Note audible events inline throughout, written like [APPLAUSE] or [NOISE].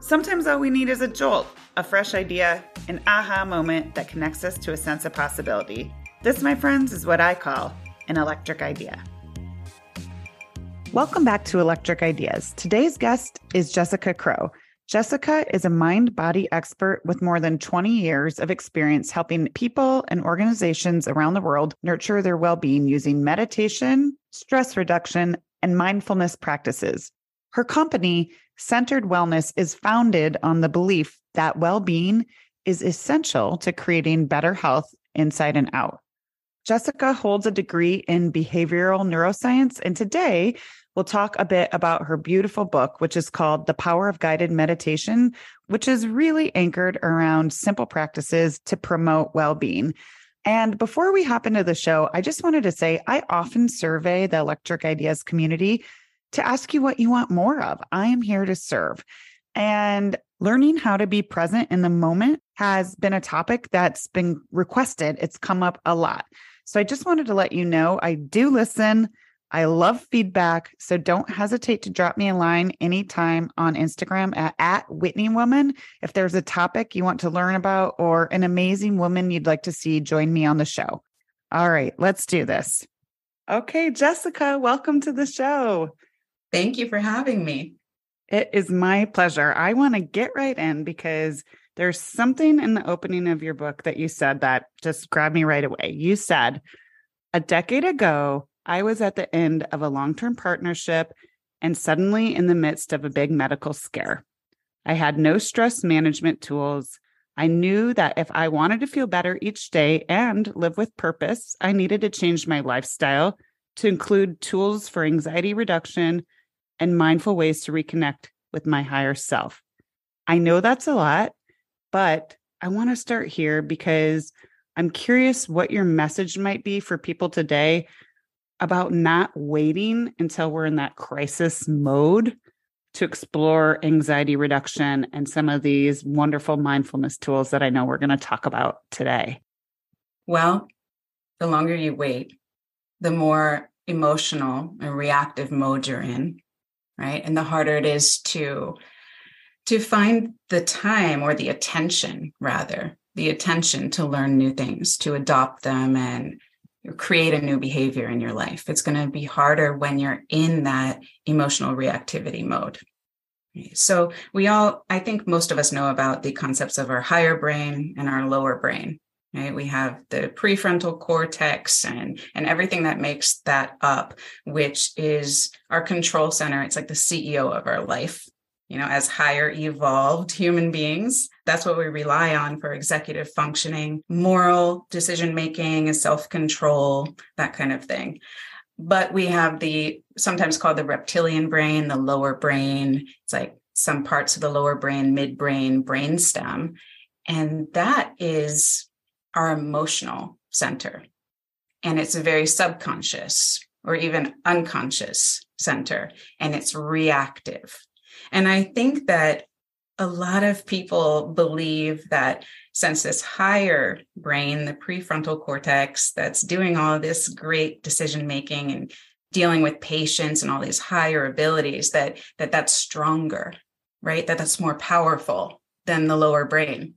Sometimes all we need is a jolt, a fresh idea, an aha moment that connects us to a sense of possibility. This, my friends, is what I call an electric idea. Welcome back to Electric Ideas. Today's guest is Jessica Crow. Jessica is a mind body expert with more than 20 years of experience helping people and organizations around the world nurture their well being using meditation, stress reduction, and mindfulness practices. Her company, Centered Wellness, is founded on the belief that well being is essential to creating better health inside and out. Jessica holds a degree in behavioral neuroscience, and today we'll talk a bit about her beautiful book, which is called The Power of Guided Meditation, which is really anchored around simple practices to promote well being. And before we hop into the show, I just wanted to say I often survey the Electric Ideas community to ask you what you want more of. I am here to serve. And learning how to be present in the moment has been a topic that's been requested. It's come up a lot. So I just wanted to let you know I do listen. I love feedback. So don't hesitate to drop me a line anytime on Instagram at, at Whitney Woman. If there's a topic you want to learn about or an amazing woman you'd like to see, join me on the show. All right, let's do this. Okay, Jessica, welcome to the show. Thank you for having me. It is my pleasure. I want to get right in because there's something in the opening of your book that you said that just grabbed me right away. You said, a decade ago, I was at the end of a long term partnership and suddenly in the midst of a big medical scare. I had no stress management tools. I knew that if I wanted to feel better each day and live with purpose, I needed to change my lifestyle to include tools for anxiety reduction and mindful ways to reconnect with my higher self. I know that's a lot, but I want to start here because I'm curious what your message might be for people today about not waiting until we're in that crisis mode to explore anxiety reduction and some of these wonderful mindfulness tools that I know we're going to talk about today. Well, the longer you wait, the more emotional and reactive mode you're in, right? And the harder it is to to find the time or the attention rather the attention to learn new things to adopt them and create a new behavior in your life. It's going to be harder when you're in that emotional reactivity mode. So we all i think most of us know about the concepts of our higher brain and our lower brain right we have the prefrontal cortex and and everything that makes that up which is our control center it's like the ceo of our life you know, as higher evolved human beings. That's what we rely on for executive functioning, moral decision making, self control, that kind of thing. But we have the sometimes called the reptilian brain, the lower brain. It's like some parts of the lower brain, midbrain, brainstem. And that is our emotional center. And it's a very subconscious or even unconscious center, and it's reactive and I think that a lot of people believe that since this higher brain, the prefrontal cortex, that's doing all this great decision making and dealing with patience and all these higher abilities, that that that's stronger, right? That that's more powerful than the lower brain.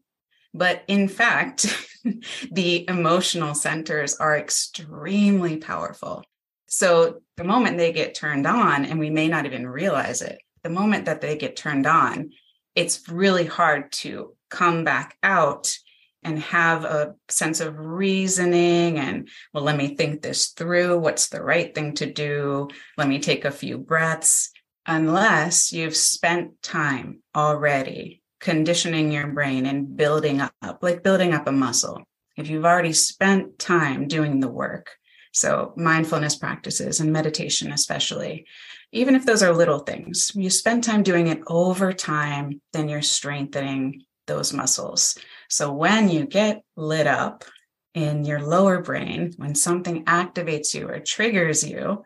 But in fact, [LAUGHS] [LAUGHS] the emotional centers are extremely powerful. So the moment they get turned on, and we may not even realize it, the moment that they get turned on, it's really hard to come back out and have a sense of reasoning and, well, let me think this through. What's the right thing to do? Let me take a few breaths. Unless you've spent time already conditioning your brain and building up, like building up a muscle. If you've already spent time doing the work, so mindfulness practices and meditation, especially, even if those are little things, you spend time doing it over time, then you're strengthening those muscles. So when you get lit up in your lower brain, when something activates you or triggers you,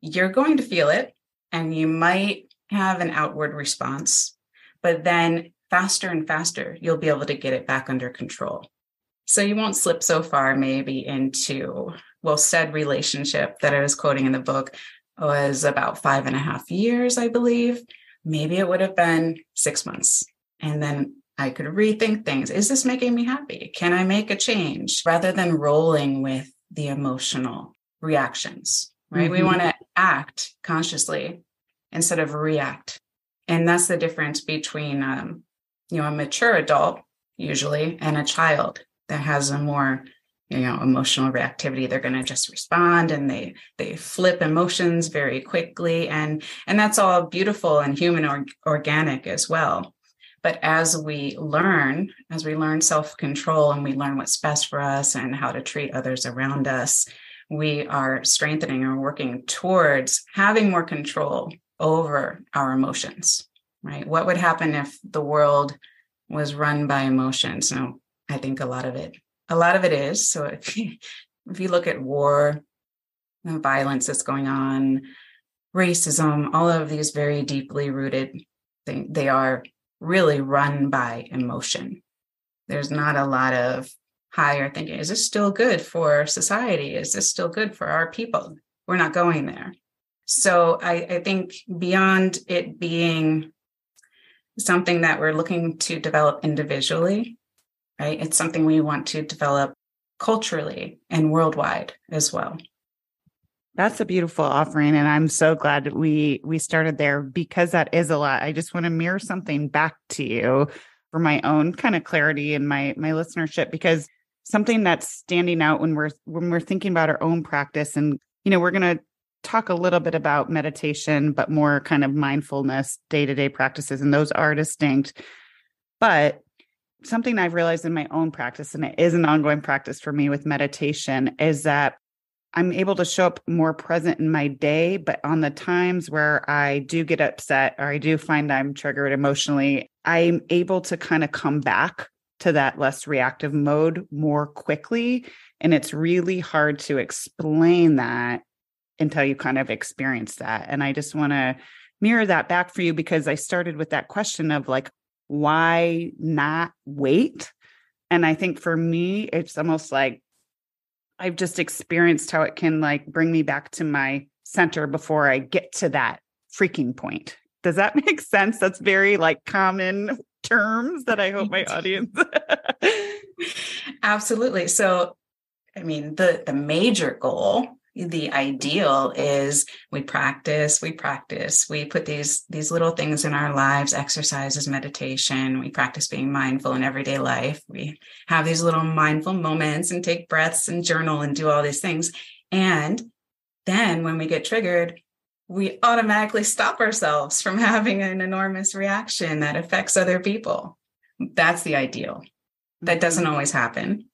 you're going to feel it and you might have an outward response, but then faster and faster, you'll be able to get it back under control. So you won't slip so far, maybe into, well, said relationship that I was quoting in the book was about five and a half years, I believe. Maybe it would have been six months. And then I could rethink things. Is this making me happy? Can I make a change rather than rolling with the emotional reactions? Right. Mm-hmm. We want to act consciously instead of react. And that's the difference between, um, you know, a mature adult usually and a child that has a more you know emotional reactivity. They're going to just respond and they they flip emotions very quickly. And and that's all beautiful and human or, organic as well. But as we learn as we learn self-control and we learn what's best for us and how to treat others around us we are strengthening and working towards having more control over our emotions right what would happen if the world was run by emotions no i think a lot of it a lot of it is. So if [LAUGHS] you, if you look at war, the violence that's going on, racism, all of these very deeply rooted things, they are really run by emotion. There's not a lot of higher thinking. Is this still good for society? Is this still good for our people? We're not going there. So I, I think beyond it being something that we're looking to develop individually, right? It's something we want to develop culturally and worldwide as well. That's a beautiful offering and I'm so glad that we we started there because that is a lot. I just want to mirror something back to you for my own kind of clarity and my my listenership because something that's standing out when we're when we're thinking about our own practice and you know we're going to talk a little bit about meditation but more kind of mindfulness day-to-day practices and those are distinct. But something I've realized in my own practice, and it is an ongoing practice for me with meditation, is that I'm able to show up more present in my day. But on the times where I do get upset or I do find I'm triggered emotionally, I'm able to kind of come back to that less reactive mode more quickly. And it's really hard to explain that until you kind of experience that. And I just want to mirror that back for you because I started with that question of like, why not wait? And I think for me, it's almost like I've just experienced how it can like bring me back to my center before I get to that freaking point. Does that [LAUGHS] make sense? That's very like common terms that I hope my audience. [LAUGHS] Absolutely. So, I mean, the the major goal the ideal is we practice we practice we put these these little things in our lives exercises meditation we practice being mindful in everyday life. We have these little mindful moments and take breaths and journal and do all these things. And then when we get triggered we automatically stop ourselves from [LAUGHS] having an enormous reaction that affects other people. That's the ideal. That doesn't mm-hmm. always happen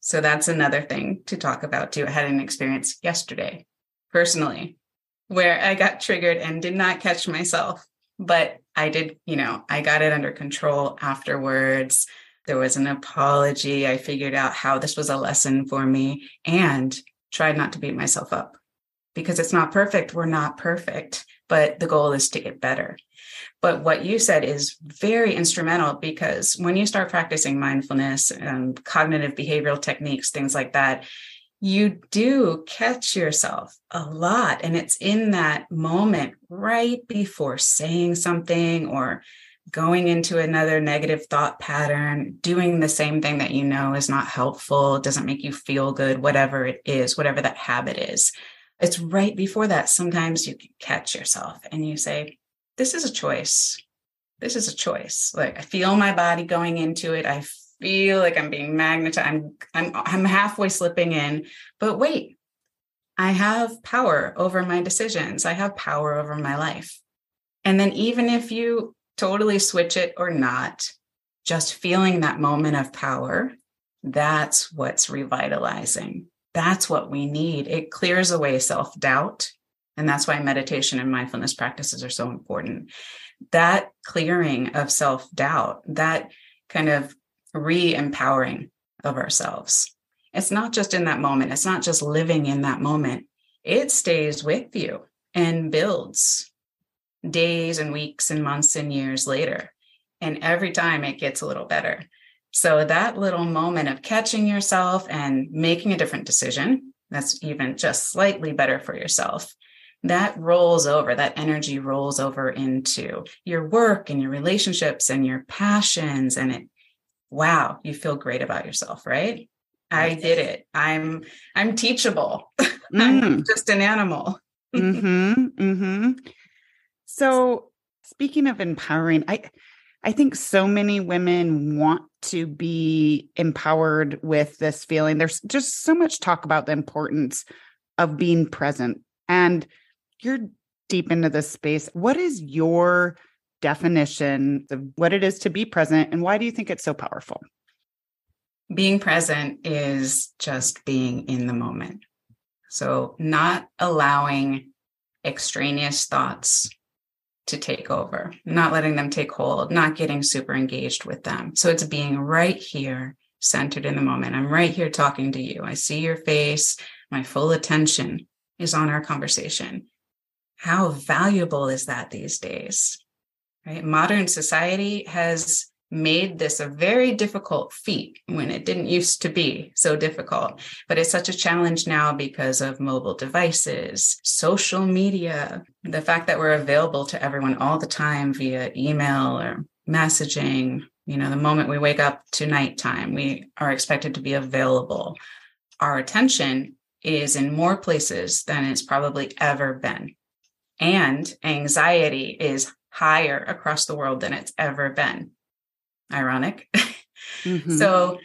so that's another thing to talk about too. I had an experience yesterday personally where I got triggered and did not catch myself, but I did, you know, I got it under control afterwards. There was an apology. I figured out how this was a lesson for me and tried not to beat myself up because it's not perfect. We're not perfect, but the goal is to get better. But what you said is very instrumental because when you start practicing mindfulness and cognitive behavioral techniques, things like that, you do catch yourself a lot. And it's in that moment right before saying something or going into another negative thought pattern, doing the same thing that you know is not helpful, doesn't make you feel good, whatever it is, whatever that habit is. It's right before that. Sometimes you catch yourself and you say, this is a choice. This is a choice. Like I feel my body going into it. I feel like I'm being magnetized. I'm I'm I'm halfway slipping in. But wait, I have power over my decisions. I have power over my life. And then even if you totally switch it or not, just feeling that moment of power, that's what's revitalizing. That's what we need. It clears away self doubt. And that's why meditation and mindfulness practices are so important. That clearing of self doubt, that kind of re empowering of ourselves. It's not just in that moment, it's not just living in that moment, it stays with you and builds days and weeks and months and years later. And every time it gets a little better. So that little moment of catching yourself and making a different decision that's even just slightly better for yourself that rolls over that energy rolls over into your work and your relationships and your passions and it wow you feel great about yourself right? I did it. I'm i'm teachable. [LAUGHS] Mm. i'm just an animal. [LAUGHS] Mm-hmm, mm-hmm. so speaking of empowering i i think so many women want to be empowered with this feeling. There's just so much talk about the importance of being present. And you're deep into this space. What is your definition of what it is to be present and why do you think it's so powerful? Being present is just being in the moment. So, not allowing extraneous thoughts to take over, not letting them take hold, not getting super engaged with them. So, it's being right here, centered in the moment. I'm right here talking to you. I see your face. My full attention is on our conversation how valuable is that these days? Right? Modern society has made this a very difficult feat when it didn't used to be so difficult. But it's such a challenge now because of mobile devices, social media, the fact that we're available to everyone all the time via email or messaging. You know, the moment we wake up to nighttime, we are expected to be available. Our attention is in more places than it's probably ever been and anxiety is higher across the world than it's ever been. Ironic. [LAUGHS] Mm-hmm. so,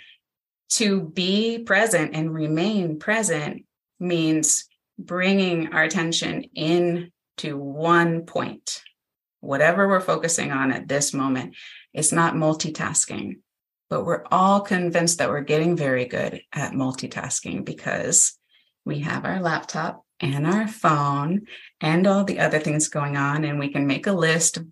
to be present and remain present means bringing our attention in to one point, whatever we're focusing on at this moment. It's not multitasking, but we're all convinced that we're getting very good at multitasking because we have our laptop and mm-hmm. our phone and all the other things going on. And we can make a list of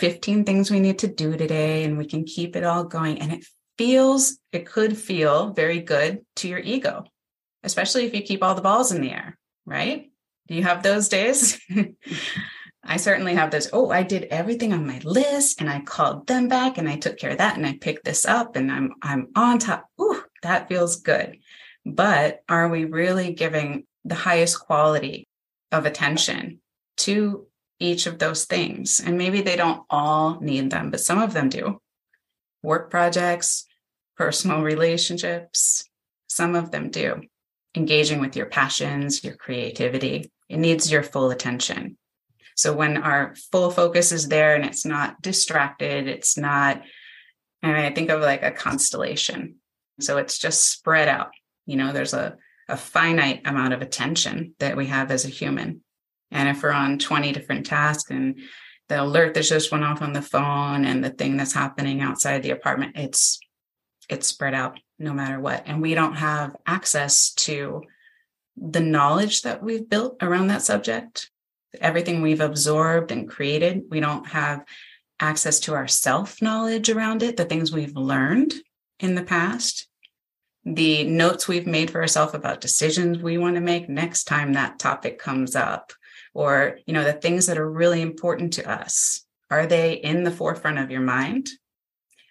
15 things we need to do today and we can keep it all going. And it feels, it could feel very good to your ego, especially if you keep all the balls in the air, right? Do you have those days? [LAUGHS] I certainly have those. Oh, I did everything on my list and I called them back and I took care of that and I picked this up and I'm I'm on top. Ooh, that feels good. But are we really giving the highest quality of attention to each of those things. And maybe they don't all need them, but some of them do. Work projects, personal relationships, some of them do. Engaging with your passions, your creativity, it needs your full attention. So when our full focus is there and it's not distracted, it's not, and I think of like a constellation. So it's just spread out. You know, there's a a finite amount of attention that we have as a human. And if we're on 20 different tasks and the alert that just went off on the phone and the thing that's happening outside the apartment, it's it's spread out no matter what. And we don't have access to the knowledge that we've built around that subject, everything we've absorbed and created. We don't have access to our self knowledge around it, the things we've learned in the past the notes we've made for ourselves about decisions we want to make next time that topic comes up. Or you know the things that are really important to us. Are they in the forefront of your mind?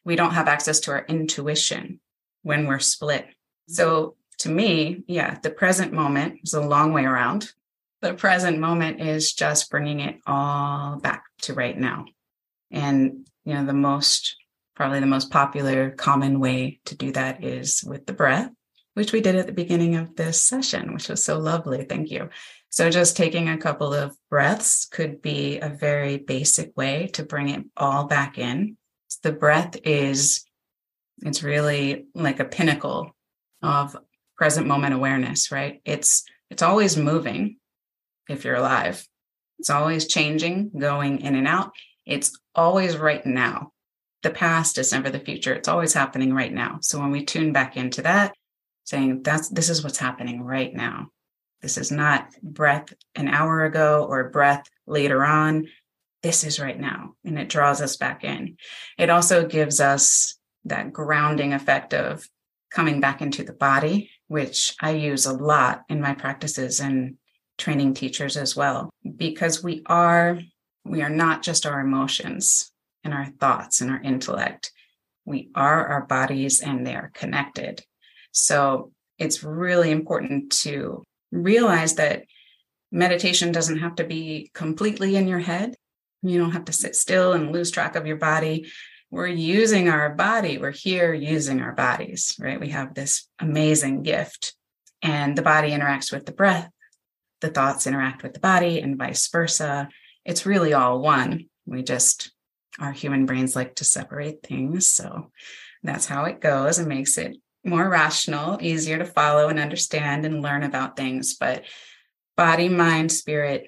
We don't have access to our intuition when we're split. So to me yeah the present moment is a long way around. The present moment is just bringing it all back to right now. And you know the most probably the most popular common way to do that is with the breath which we did at the beginning of this session which was so lovely. Thank you. So just taking a couple of breaths could be a very basic way to bring it all back in. The breath is it's really like a pinnacle of present moment awareness right? It's it's always moving if you're alive. It's always changing going in and out. It's always right now the past is never the future. It's always happening right now. So when we tune back into that, saying that's this is what's happening right now. This is not breath an hour ago or breath later on. This is right now. And it draws us back in. It also gives us that grounding effect of coming back into the body, which I use a lot in my practices and training teachers as well, because we are we are not just our emotions and our thoughts and our intellect. We are our bodies and they are connected. So it's really important to realize that meditation doesn't have to be completely in your head. You don't have to sit still and lose track of your body we're using our body. We're here using our bodies, right? We have this amazing gift, and the body interacts with the breath. The thoughts interact with the body, and vice versa. It's really all one. We just, our human brains like to separate things. So that's how it goes and makes it more rational, easier to follow and understand and learn about things. But body, mind, spirit,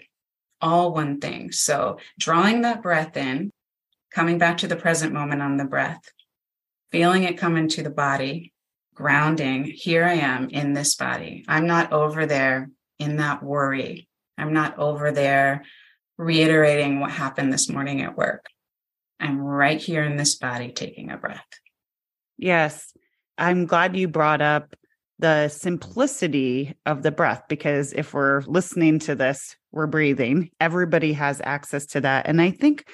all one thing. So drawing that breath in coming back to the present moment on the breath, feeling it come into the body, grounding. Here I am in this body. I'm not over there in that worry. I'm not over there reiterating what happened this morning at work. I'm right here in this body taking a breath. Yes. I'm glad you brought up the simplicity of the breath because if we're listening to this, we're breathing. Everybody has access to that. And I think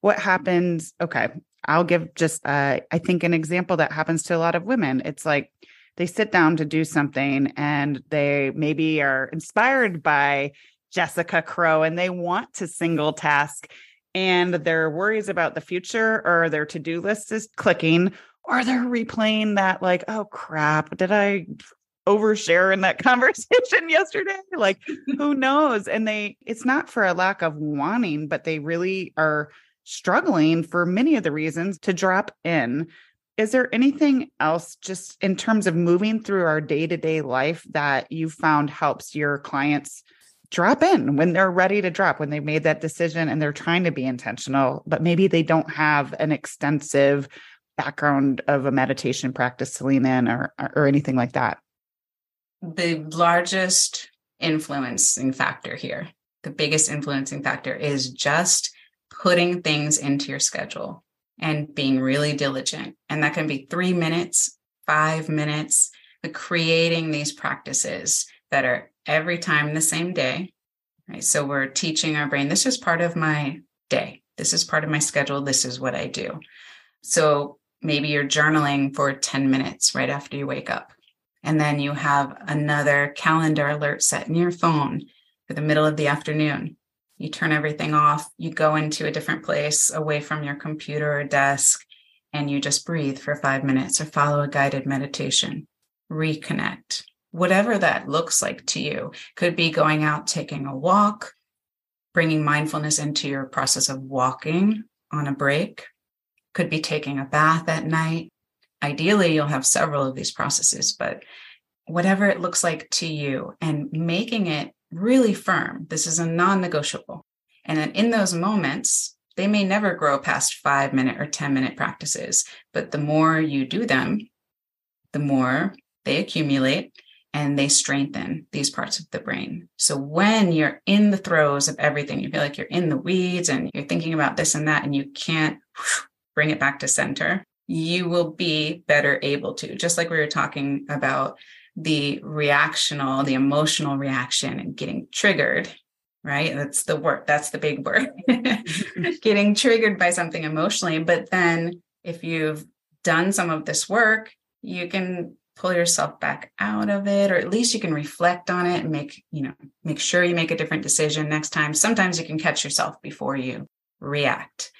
what happens okay i'll give just uh, i think an example that happens to a lot of women it's like they sit down to do something and they maybe are inspired by jessica crow and they want to single task and their worries about the future or their to-do list is clicking or they're replaying that like oh crap did i overshare in that [LAUGHS] conversation yesterday like who [LAUGHS] knows and they it's not for a lack of wanting but they really are struggling for many of the reasons to drop in. Is there anything else just in terms of moving through our day to day life that you found helps your clients drop in when they're ready to drop, when they made that decision and they're trying to be intentional, but maybe they don't have an extensive background of a meditation practice to lean in or, or anything like that? The largest influencing factor here, the biggest influencing factor is just putting things into your schedule and being really diligent. And that can be three minutes, five minutes, but creating these practices that are every time the same day. Right. So we're teaching our brain this is part of my day. This is part of my schedule. This is what I do. So maybe you're journaling for 10 minutes right after you wake up. And then you have another calendar alert set in your phone for the middle of the afternoon you turn everything off, you go into a different place away from your computer or desk, and you just breathe for five minutes or follow a guided meditation, reconnect. Whatever that looks like to you could be going out, taking a walk, bringing mindfulness into your process of walking on a break, could be taking a bath at night. Ideally, you'll have several of these processes, but whatever it looks like to you and making it really firm. This is a non negotiable. And then in those moments, they may never grow past five minute or 10 minute practices, but the more you do them, the more they accumulate and they strengthen these parts of the brain. So when you're in the throes of everything, you feel like you're in the weeds and you're thinking about this and that, and you can't bring it back to center, you will be better able to, just like we were talking about the reactional, the emotional reaction and getting triggered, right? That's the word, that's the big word. [LAUGHS] [LAUGHS] getting triggered by something emotionally. But then if you've done some of this work, you can pull yourself back out of it or at least you can reflect on it and make you know make sure you make a different decision next time sometimes you can catch yourself before you react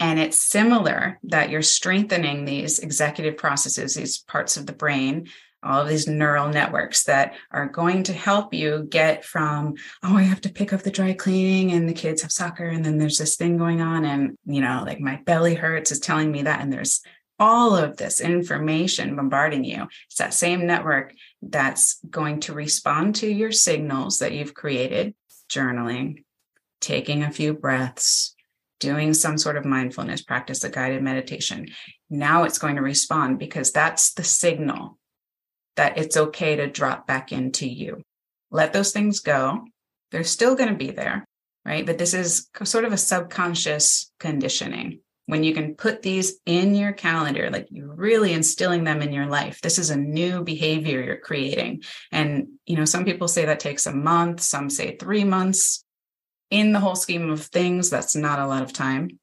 and it's similar that you're strengthening these executive processes these parts of the brain all of these neural networks that are going to help you get from, oh, I have to pick up the dry cleaning and the kids have soccer and then there's this thing going on and, you know, like my belly hurts is telling me that. And there's all of this information bombarding you. It's that same network that's going to respond to your signals that you've created, journaling, taking a few breaths, doing some sort of mindfulness practice, a guided meditation. Now it's going to respond because that's the signal that it's okay to drop back into you. Let those things go. They're still going to be there, right? But this is sort of a subconscious conditioning when you can put these in your calendar, like you're really instilling them in your life. This is a new behavior you're creating. And, you know, some people say that takes a month, some say three months. In the whole scheme of things, that's not a lot of time.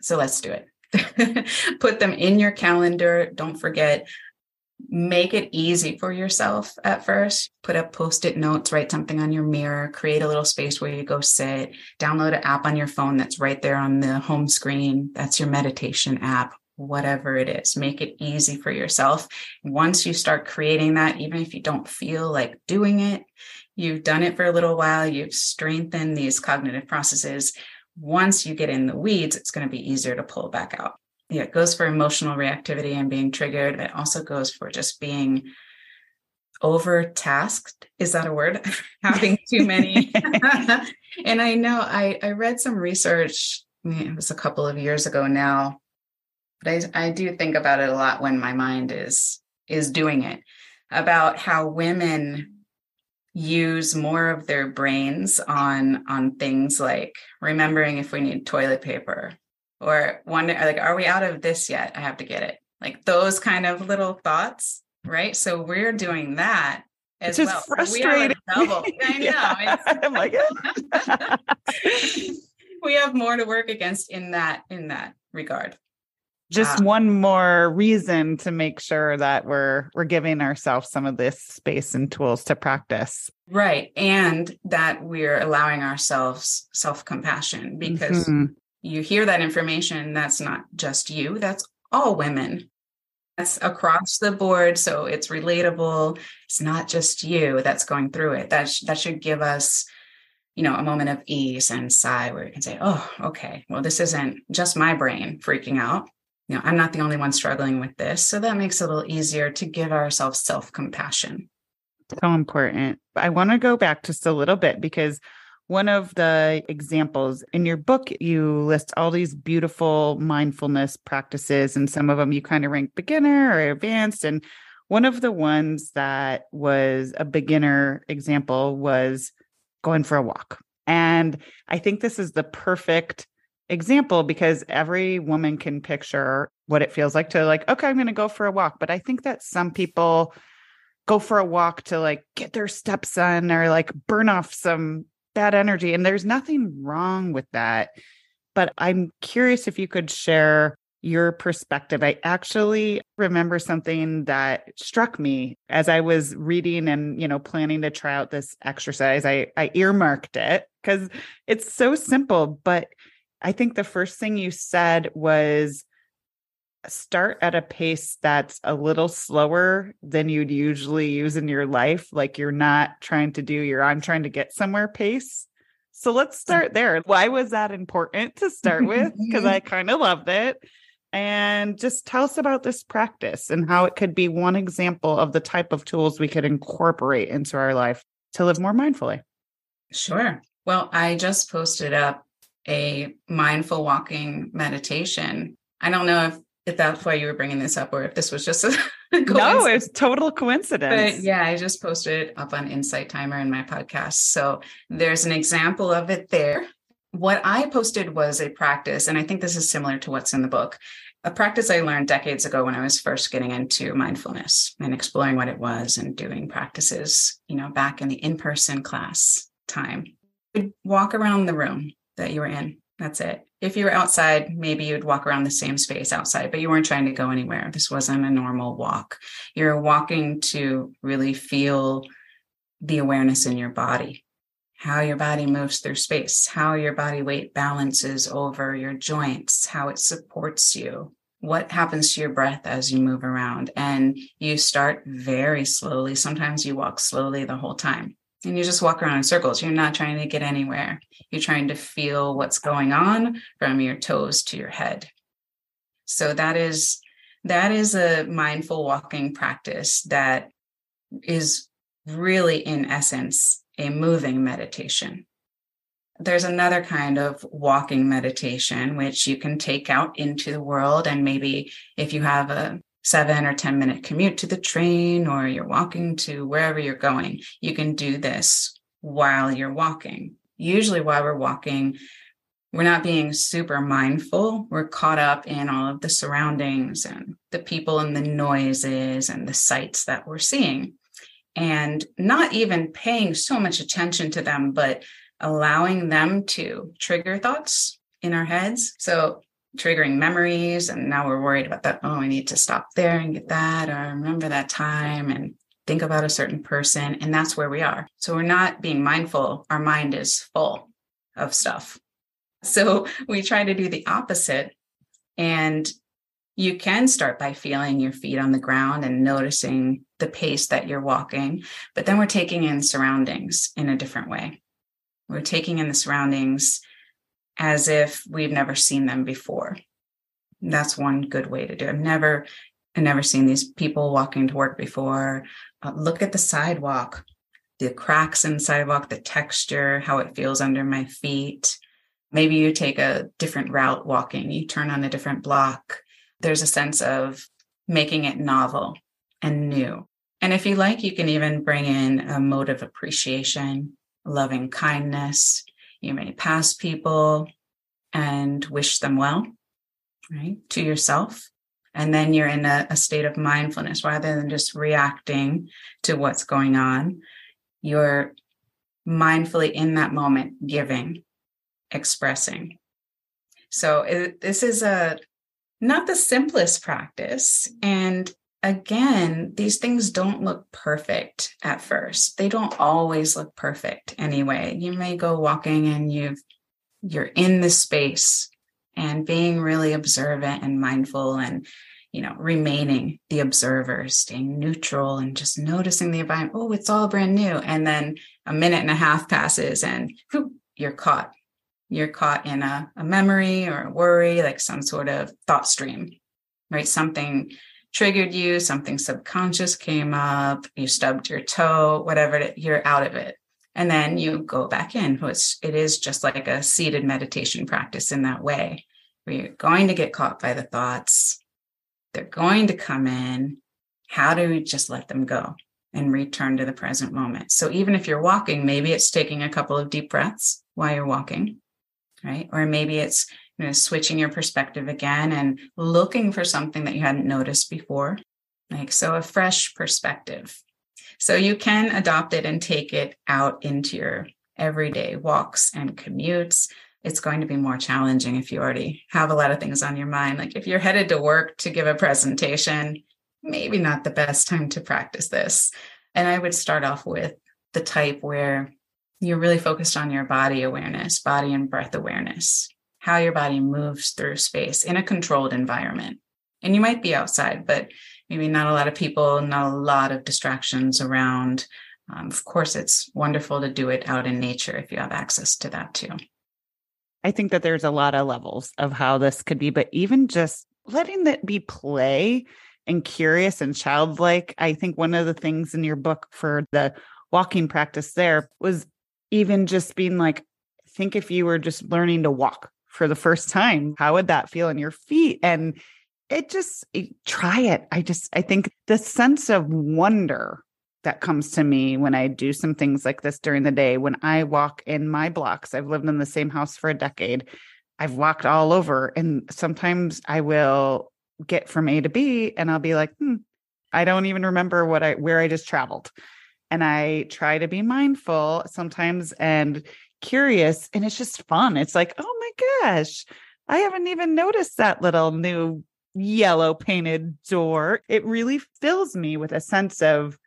So let's do it. [LAUGHS] put them in your calendar. Don't forget, make it easy for yourself at first. Put up post it notes, write something on your mirror, create a little space where you go sit, download an app on your phone that's right there on the home screen. That's your meditation app, whatever it is. Make it easy for yourself. Once you start creating that, even if you don't feel like doing it, you've done it for a little while, you've strengthened these cognitive processes. Once you get in the weeds, it's going to be easier to pull back out yeah, it goes for emotional reactivity and being triggered. It also goes for just being overtasked. Is that a word? [LAUGHS] Having too many. [LAUGHS] and I know I, I read some research, it was a couple of years ago now, but I, I do think about it a lot when my mind is is doing it about how women use more of their brains on on things like remembering if we need toilet paper or wonder like are we out of this yet? I have to get it. Like those kind of little thoughts right? So we're doing that as [LAUGHS] it's well. Frustrating. we double i know. Yeah. i'm like [LAUGHS] we have more to work against in that in that regard. Just um, one more reason to make sure that we're we're giving ourselves some of this space and tools to practice. Right. And that we're allowing ourselves self-compassion because mm-hmm you hear that information, that's not just you, that's all women. That's across the board. So it's relatable. It's not just you that's going through it. That, sh- that should give us, you know, a moment of ease and sigh where you can say, oh, okay, well, this isn't just my brain freaking out. You know, I'm not the only one struggling with this. So that makes it a little easier to give ourselves self compassion. So important. I want to go back just a little bit because one of the examples in your book, you list all these beautiful mindfulness practices, and some of them you kind of rank beginner or advanced. And one of the ones that was a beginner example was going for a walk. And I think this is the perfect example because every woman can picture what it feels like to like okay i'm going to go for a walk but i think that some people go for a walk to like get their steps or like burn off some bad energy. And there's nothing wrong with that. But I'm curious if you could share your perspective. I actually remember something that struck me as I was reading and, you know, planning to try out this exercise. I, I earmarked it because it's so simple. But I think the first thing you said was start at a pace that's a little slower than you'd usually use in your life. Like you're not trying to do your I'm trying to get somewhere pace. So let's start there. Why was that important to start with? Because I [LAUGHS] kind of loved it. And just tell us about this practice and how it could be one example of the type of tools we could incorporate into our life to live more mindfully. Sure. Well, I just posted up a mindful walking meditation. I don't know if if that's why you were bringing this up or if this was just a [LAUGHS] no it's total coincidence. but yeah i just posted it up on insight timer in my podcast. So there's an example of it there. What i posted was a practice and i think this is similar to what's in the book a practice i learned decades ago when i was first getting into mindfulness and exploring what it was and doing practices you know back in the in-person class time. You'd walk around the room that you were in that's it if you were outside, maybe you'd walk around the same space outside, but you weren't trying to go anywhere. This wasn't a normal walk. You're walking to really feel the awareness in your body, how your body moves through space, how your body weight balances over your joints, how it supports you, what happens to your breath as you move around. And you start very slowly. Sometimes you walk slowly the whole time and you just walk around in circles. You're not trying to get anywhere. You're trying to feel what's going on from your toes to your head. So that is that is a mindful walking practice that is really in essence a moving meditation. There's another kind of walking meditation which you can take out into the world and maybe if you have a seven or 10 minute commute to the train or you're walking to wherever you're going, you can do this while you're walking. Usually, while we're walking, we're not being super mindful. We're caught up in all of the surroundings and the people and the noises and the sights that we're seeing, and not even paying so much attention to them, but allowing them to trigger thoughts in our heads. So, triggering memories. And now we're worried about that. Oh, I need to stop there and get that, or remember that time and think about a certain person. And that's where we are. So, we're not being mindful. Our mind is full of stuff so [LAUGHS] we try to do the opposite. And you can start by feeling your feet on the ground and noticing the pace that you're walking. But then we're taking in surroundings in a different way. We're taking in the surroundings as if we've never seen them before. That's one good way to do it. I've never, I've never seen these people walking to work before. Uh, look at the sidewalk, the cracks in the sidewalk, the texture, how it feels under my feet. Maybe you take a different route walking, you turn on a different block. There's a sense of making it novel and new. And if you like, you can even bring in a mode of appreciation, loving kindness. You may pass people and wish them well, right, to yourself. And then you're in a, a state of mindfulness rather than just reacting to what's going on. You're mindfully in that moment giving expressing. So it, this is a not the simplest practice and again these things don't look perfect at first. They don't always look perfect anyway. You may go walking and you've you're in the space and being really observant and mindful and you know remaining the observer staying neutral and just noticing the environment. Oh it's all brand new. And then a minute and a half passes and whoop, you're caught. You're caught in a, a memory or a worry, like some sort of thought stream, right? Something triggered you, something subconscious came up, you stubbed your toe, whatever, you're out of it. And then you go back in. It's, it is just like a seated meditation practice in that way, where you're going to get caught by the thoughts. They're going to come in. How do we just let them go and return to the present moment? So even if you're walking, maybe it's taking a couple of deep breaths while you're walking right? Or maybe it's you know, switching your perspective again and looking for something that you hadn't noticed before. Like, so a fresh perspective. So you can adopt it and take it out into your everyday walks and commutes. It's going to be more challenging if you already have a lot of things on your mind. Like if you're headed to work to give a presentation, maybe not the best time to practice this. And I would start off with the type where you're really focused on your body awareness, body and breath awareness, how your body moves through space in a controlled environment. And you might be outside, but maybe not a lot of people, not a lot of distractions around. Um, of course, it's wonderful to do it out in nature if you have access to that too. I think that there's a lot of levels of how this could be, but even just letting it be play and curious and childlike. I think one of the things in your book for the walking practice there was even just being like, think if you were just learning to walk for the first time, how would that feel in your feet? And it just it, try it. I just, I think the sense of wonder that comes to me when I do some things like this during the day, when I walk in my blocks, I've lived in the same house for a decade. I've walked all over, and sometimes I will get from A to B, and I'll be like, hmm, I don't even remember what I where I just traveled and I try to be mindful sometimes and curious. And it's just fun. It's like, oh my gosh, I haven't even noticed that little new yellow painted door. It really fills me with a sense of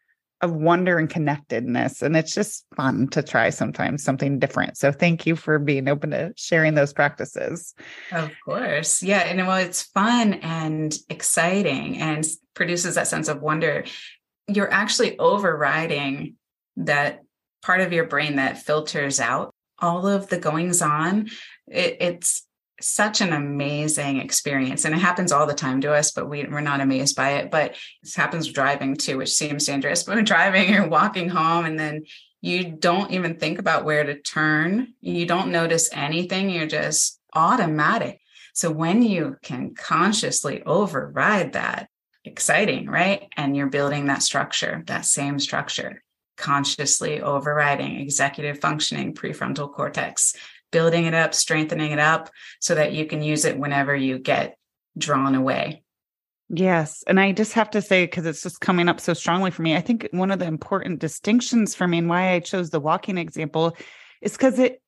of wonder and connectedness and it's just fun to try sometimes something different so thank you for being open to sharing those practices of course yeah and well it's fun and exciting and produces that sense of wonder you're actually overriding that part of your brain that filters out all of the goings on. It, it's such an amazing experience and it happens all the time to us but we, we're not amazed by it but this happens driving too which seems dangerous [LAUGHS] but when driving you're walking home and then you don't even think about where to turn you don't notice anything you're just automatic so when you can consciously override that exciting, right? And you're building that structure, that same structure, consciously overriding executive functioning, prefrontal cortex, building it up, strengthening it up so that you can use it whenever you get drawn away. Yes. And I just have to say, because it's just coming up so strongly for me, I think one of the important distinctions for me and why I chose the walking example is because it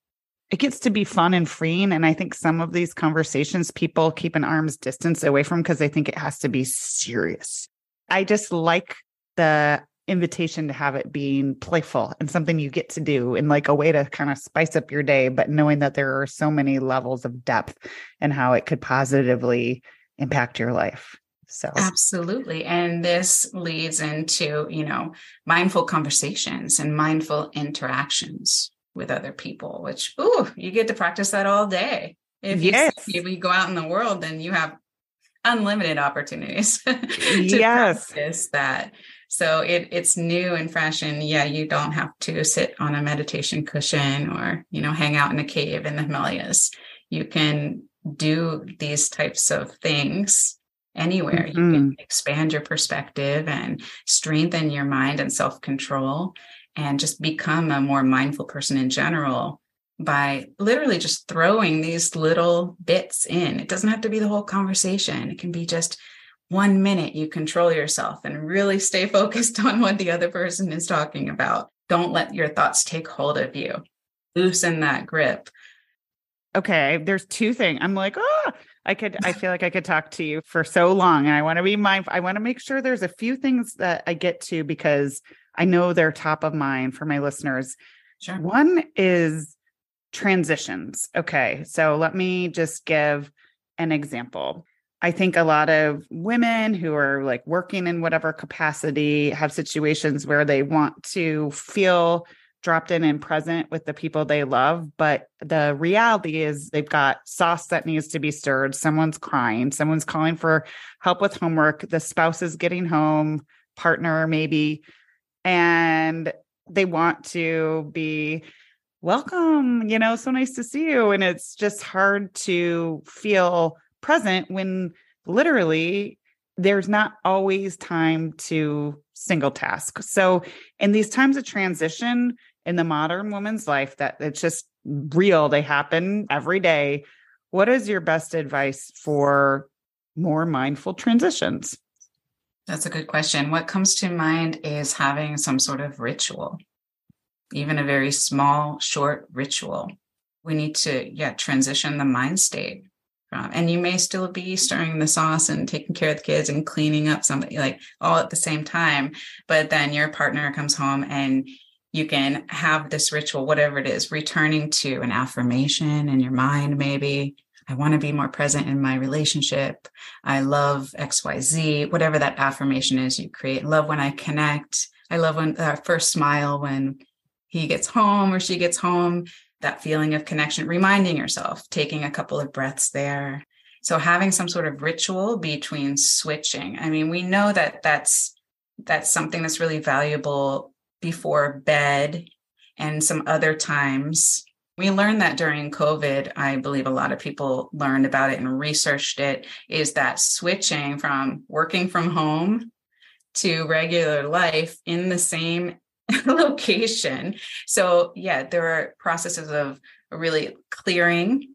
it gets to be fun and freeing. And I think some of these conversations people keep an arm's distance away from because they think it has to be serious. I just like the invitation to have it being playful and something you get to do and like a way to kind of spice up your day, but knowing that there are so many levels of depth and how it could positively impact your life. So absolutely. And this leads into, you know, mindful conversations and mindful interactions with other people, which ooh, you get to practice that all day. If you, yes. if you go out in the world, then you have unlimited opportunities [LAUGHS] to yes. practice that. So it it's new and fresh, and yeah, you don't have to sit on a meditation cushion or you know hang out in a cave in the Himalayas. You can do these types of things anywhere. Mm-hmm. You can mm-hmm. expand your perspective and strengthen your mind and self control, and just become a more mindful person in general by literally just throwing these little bits in. It doesn't have to be the whole conversation. It can be just one minute you control yourself and really stay focused [LAUGHS] on what the other person is talking about. Don't let your thoughts take hold of you. Loosen that grip. Okay, there's two things. I'm like, oh, I could, I feel like I could talk to you for so long. And I want to be mindful. I want to make sure there's a few things that I get to because I know they're top of mind for my listeners. Sure. One is transitions. Okay, so let me just give an example. I think a lot of women who are like working in whatever capacity have situations where they want to feel dropped in and present with the people they love. But the reality is they've got sauce that needs to be stirred. Someone's crying, someone's calling for help with homework, the spouse is getting home, partner maybe, and they want to be welcome, you know, so nice to see you. And it's just hard to feel present when literally there's not always time to single task. So in these times of transition in the modern woman's life that it's just real, they happen every day. What is your best advice for more mindful transitions? That's a good question. What comes to mind is having some sort of ritual, even a very small, short ritual. We need to, yeah, transition the mind state from, and you may still be stirring the sauce and taking care of the kids and cleaning up something like all at the same time. But then your partner comes home and you can have this ritual, whatever it is, returning to an affirmation in your mind, maybe. I want to be more present in my relationship. I love XYZ, whatever that affirmation is you create. Love when I connect. I love when our first smile when he gets home or she gets home that feeling of connection, reminding yourself, taking a couple of breaths there. So having some sort of ritual between switching. I mean, we know that that's that's something that's really valuable before bed and some other times. We learned that during COVID, I believe a lot of people learned about it and researched it, is that switching from working from home to regular life in the same [LAUGHS] location. So, yeah, there are processes of really clearing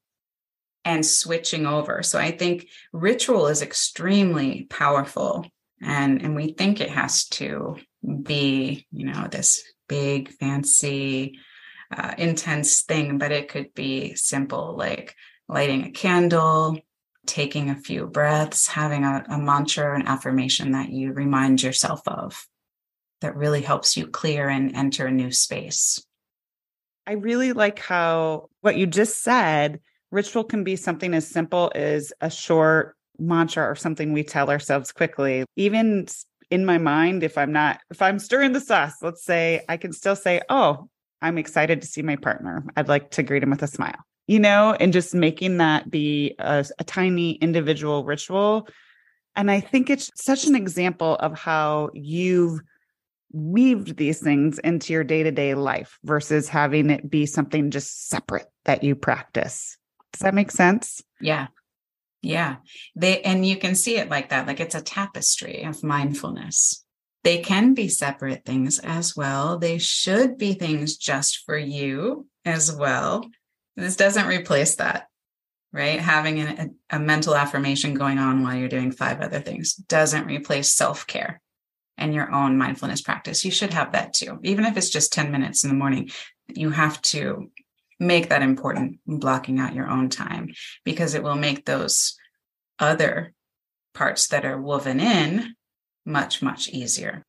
and switching over. So, I think ritual is extremely powerful. And, and we think it has to be, you know, this big, fancy, uh, intense thing, but it could be simple, like lighting a candle, taking a few breaths, having a, a mantra, an affirmation that you remind yourself of that really helps you clear and enter a new space. I really like how what you just said ritual can be something as simple as a short mantra or something we tell ourselves quickly. Even in my mind, if I'm not, if I'm stirring the sauce, let's say I can still say, Oh, I'm excited to see my partner. I'd like to greet him with a smile, you know, and just making that be a, a tiny individual ritual. And I think it's such an example of how you've weaved these things into your day to day life versus having it be something just separate that you practice. Does that make sense? Yeah. Yeah. They and you can see it like that like it's a tapestry of mindfulness. They can be separate things as well. They should be things just for you as well. this doesn't replace that, right? Having a, a mental affirmation going on while you're doing five other things doesn't replace self care and your own mindfulness practice. You should have that too. Even if it's just 10 minutes in the morning, you have to make that important, blocking out your own time because it will make those other parts that are woven in much, much easier.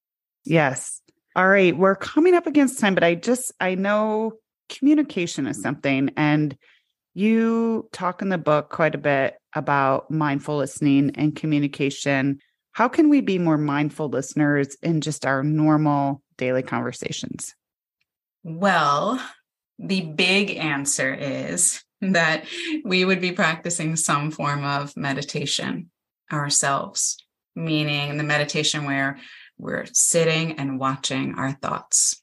Yes. All right. We're coming up against time, but I just, I know communication is something. And you talk in the book quite a bit about mindful listening and communication. How can we be more mindful listeners in just our normal daily conversations? Well, the big answer is that we would be practicing some form of meditation ourselves, meaning the meditation where we're sitting and watching our thoughts.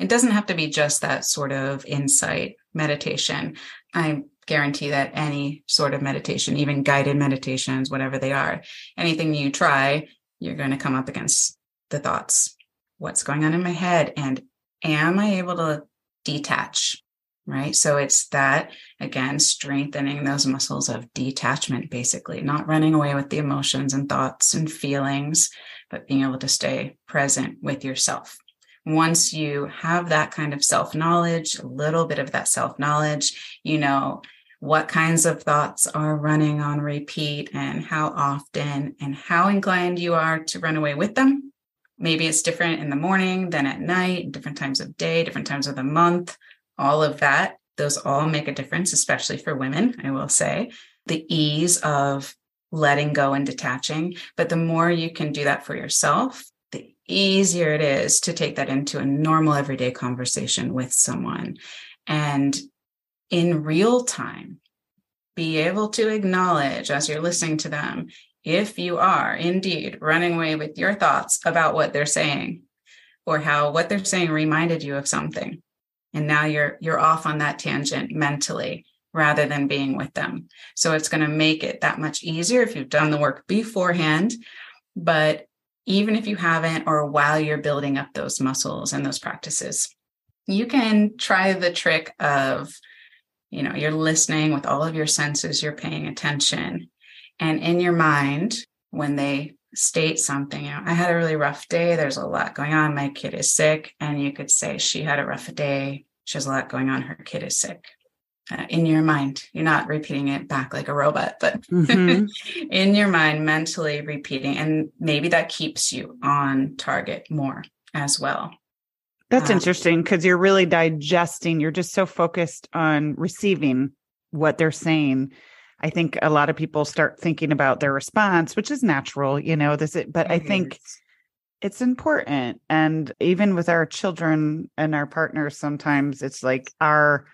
It doesn't have to be just that sort of insight meditation. I guarantee that any sort of meditation, even guided meditations, whatever they are, anything you try, you're going to come up against the thoughts. What's going on in my head? And am I able to detach? Right. So it's that again, strengthening those muscles of detachment, basically, not running away with the emotions and thoughts and feelings, but being able to stay present with yourself. Once you have that kind of self knowledge, a little bit of that self knowledge, you know what kinds of thoughts are running on repeat and how often and how inclined you are to run away with them. Maybe it's different in the morning than at night, different times of day, different times of the month, all of that. Those all make a difference, especially for women, I will say. The ease of letting go and detaching. But the more you can do that for yourself, the easier it is to take that into a normal everyday conversation with someone. And in real time, be able to acknowledge as you're listening to them if you are indeed running away with your thoughts about what they're saying or how what they're saying reminded you of something. And now you're you're off on that tangent mentally rather than being with them. So it's going to make it that much easier if you've done the work beforehand. But even if you haven't or while you're building up those muscles and those practices you can try the trick of you know you're listening with all of your senses you're paying attention. And in your mind when they state something you know i had a really rough day there's a lot going on my kid is sick and you could say she had a rough day she has a lot going on her kid is sick. Uh, in your mind you're not repeating it back like a robot but mm-hmm. [LAUGHS] in your mind mentally repeating and maybe that keeps you on target more as well that's um, interesting because you're really digesting. You're just so focused on receiving what they're saying. I think a lot of people start thinking about their response, which is natural, you know, this but I think it's important and even with our children and our partners sometimes it's like our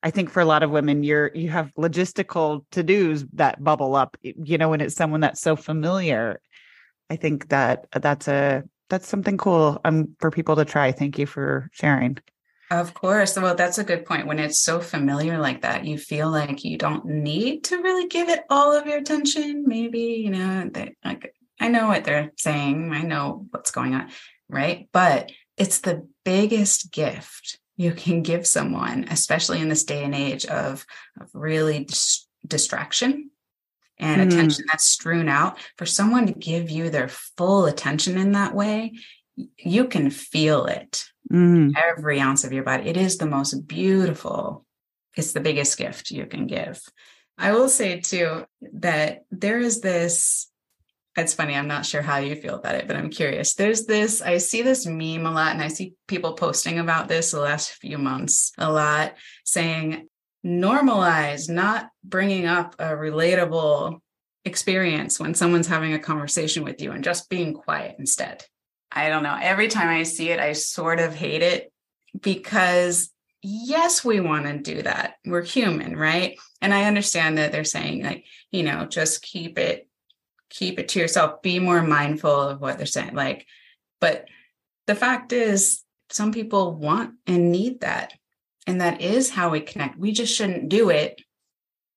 I think for a lot of women you're you have logistical to-dos that bubble up, you know, when it's someone that's so familiar. I think that that's a that's something cool um, for people to try. Thank you for sharing. Of course. Well, that's a good point. When it's so familiar like that, you feel like you don't need to really give it all of your attention. Maybe, you know, they, like I know what they're saying. I know what's going on, right? But it's the biggest gift you can give someone, especially in this day and age of, of really dis- distraction and mm. attention that's strewn out for someone to give you their full attention in that way you can feel it mm. every ounce of your body it is the most beautiful it's the biggest gift you can give i will say too that there is this it's funny i'm not sure how you feel about it but i'm curious there's this i see this meme a lot and i see people posting about this the last few months a lot saying normalize not bringing up a relatable experience when someone's having a conversation with you and just being quiet instead. I don't know. Every time I see it, I sort of hate it because yes, we want to do that. We're human, right? And I understand that they're saying like, you know, just keep it keep it to yourself, be more mindful of what they're saying like but the fact is some people want and need that and that is how we connect. We just shouldn't do it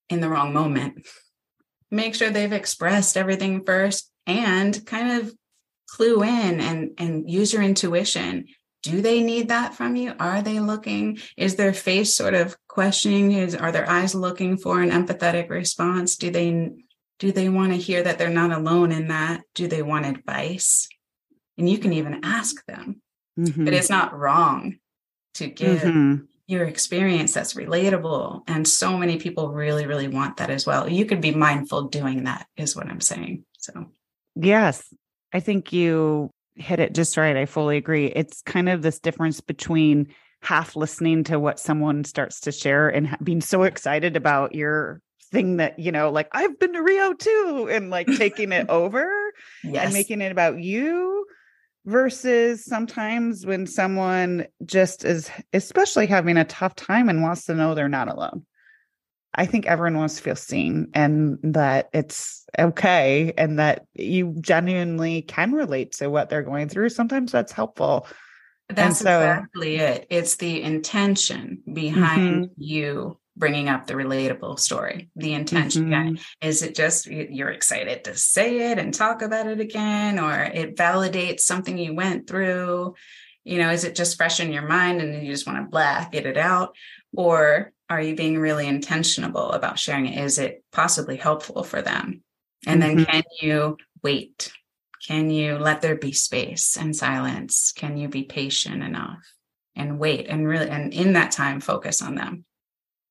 in the wrong moment. Make sure they've expressed everything first and kind of clue in and, and use your intuition. Do they need that from you? Are they looking? Is their face sort of questioning is are their eyes looking for an empathetic response do they do they want to hear that they're not alone in that do they want advice and you can even ask them mm-hmm. but it's not wrong to give mm-hmm. Your experience that's relatable and so many people really really want that as well. You could be mindful doing that is what i'm saying so. Yes i think you hit it just right i fully agree. It's kind of this difference between half listening to what someone starts to share and being so excited about your thing that you know like i've been to rio too and like taking it [LAUGHS] over yes. and making it about you versus sometimes when someone just is especially having a tough time and wants to know they're not alone i think everyone wants to feel seen and that it's okay and that you genuinely can relate to what they're going through sometimes that's helpful that's so, exactly it. It's the intention behind mm-hmm. you bringing up the relatable story. The intention mm-hmm. is it just you're excited to say it and talk about it again, or it validates something you went through? You know, is it just fresh in your mind and you just want to blah, get it out? Or are you being really intentional about sharing it? Is it possibly helpful for them? And mm-hmm. then can you wait can you let there be space and silence? Can you be patient enough and wait and really, and in that time, focus on them?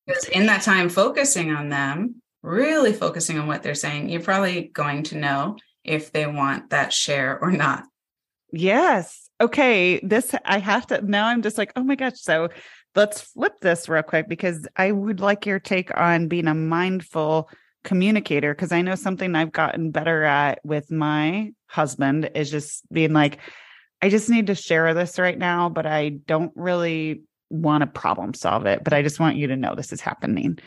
Because in that time, focusing on them, really focusing on what they're saying, you're probably going to know if they want that share or not. Yes. Okay. This, I have to, now I'm just like, oh my gosh. So let's flip this real quick because I would like your take on being a mindful communicator because I know something I've gotten better at with my husband is just being like, I just need to share this right now, but I don't really want to problem solve it, but I just want you to know this is happening.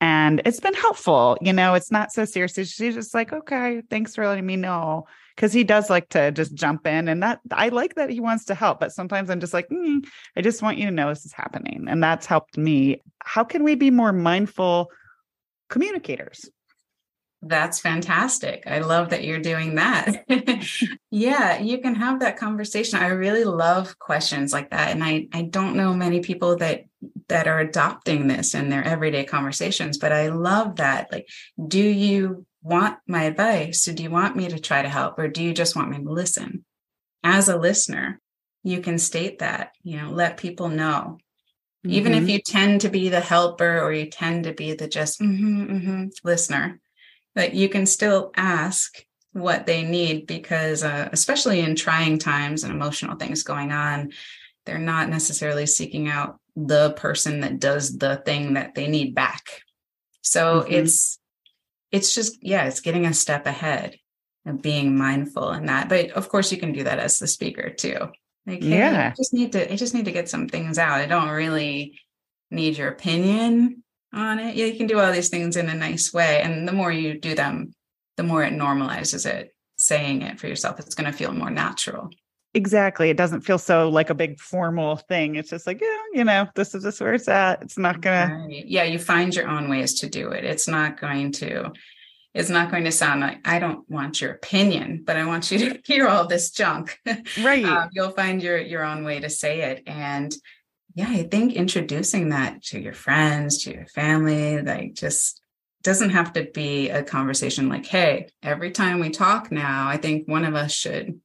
And it's been helpful. You know, it's not so serious. She's just like, okay, thanks for letting me know. Cause he does like to just jump in. And that I like that he wants to help. But sometimes I'm just like, mm, I just want you to know this is happening. And that's helped me. How can we be more mindful communicators? That's fantastic. I love that you're doing that. [LAUGHS] [LAUGHS] yeah, you can have that conversation. I really love questions like that and I I don't know many people that that are adopting this in their everyday conversations, but I love that. Like do you want my advice? Or do you want me to try to help or do you just want me to listen? As a listener, you can state that, you know, let people know even mm-hmm. if you tend to be the helper or you tend to be the just mm-hmm, mm-hmm, listener but you can still ask what they need because uh, especially in trying times and emotional things going on they're not necessarily seeking out the person that does the thing that they need back. So mm-hmm. it's it's just yeah it's getting a step ahead of being mindful in that but of course you can do that as the speaker too. Like hey, yeah. I just need to i just need to get some things out. I don't really need your opinion on it. Yeah, you can do all these things in a nice way. And the more you do them, the more it normalizes it. Saying it for yourself, it's going to feel more natural. Exactly. It doesn't feel so like a big formal thing. It's just like, yeah, you know, this is just where it's at. It's not going right. to. Yeah, you find your own ways to do it. It's not going to. It's not going to sound like I don't want your opinion, but I want you to [LAUGHS] hear all this junk. [LAUGHS] Right. um, you'll find your your own way to say it, and yeah, I think introducing that to your friends, to your family, like just doesn't have to be a conversation like, hey, every time we talk now, I think one of us should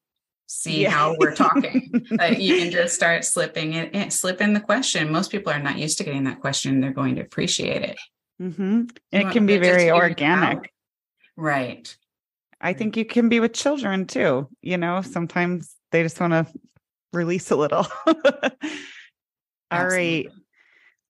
see yeah. how we're talking. [LAUGHS] like you can just start slipping it in, slip in the question. Most people are not used to getting that question. They're going to appreciate it. Mm-hmm. It can be very organic. Right. I think you can be with children too. You know, sometimes they just want to release a little. [LAUGHS] All right.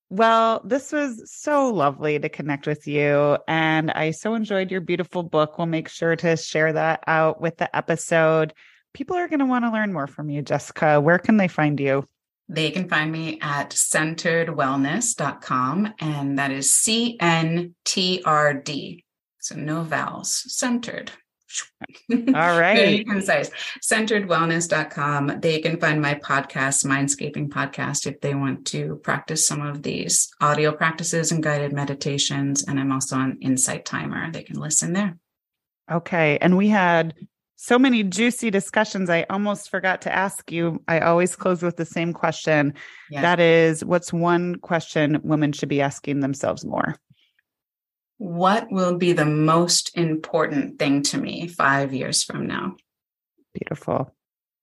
Well, this was so lovely to connect with you. And I so enjoyed your beautiful book. We'll make sure to share that out with the episode. People are going to want to learn more from you, Jessica. Where can they find you? They can find me at centeredwellness.com, and that is C N T R D. So no vowels, centered. All right. Very concise. Centeredwellness.com. They can find my podcast, Mindscaping Podcast, if they want to practice some of these audio practices and guided meditations. And I'm also on Insight Timer. They can listen there. Okay. And we had So many juicy discussions. I almost forgot to ask you. I always close with the same question. Yeah. That is, what's one question women should be asking themselves more? What will be the most important thing to me five years from now? Beautiful.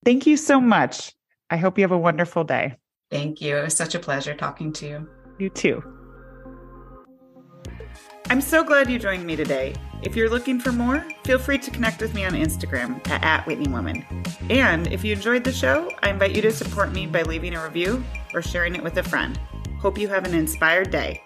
Thank you so much. I hope you have a wonderful day. Thank you. It was such a pleasure talking to you. You too. I'm so glad you joined me today. If you're looking for more, feel free to connect with me on Instagram at, at Whitney Woman. And if you enjoyed the show, I invite you to support me by leaving a review or sharing it with a friend. Hope you have an inspired day.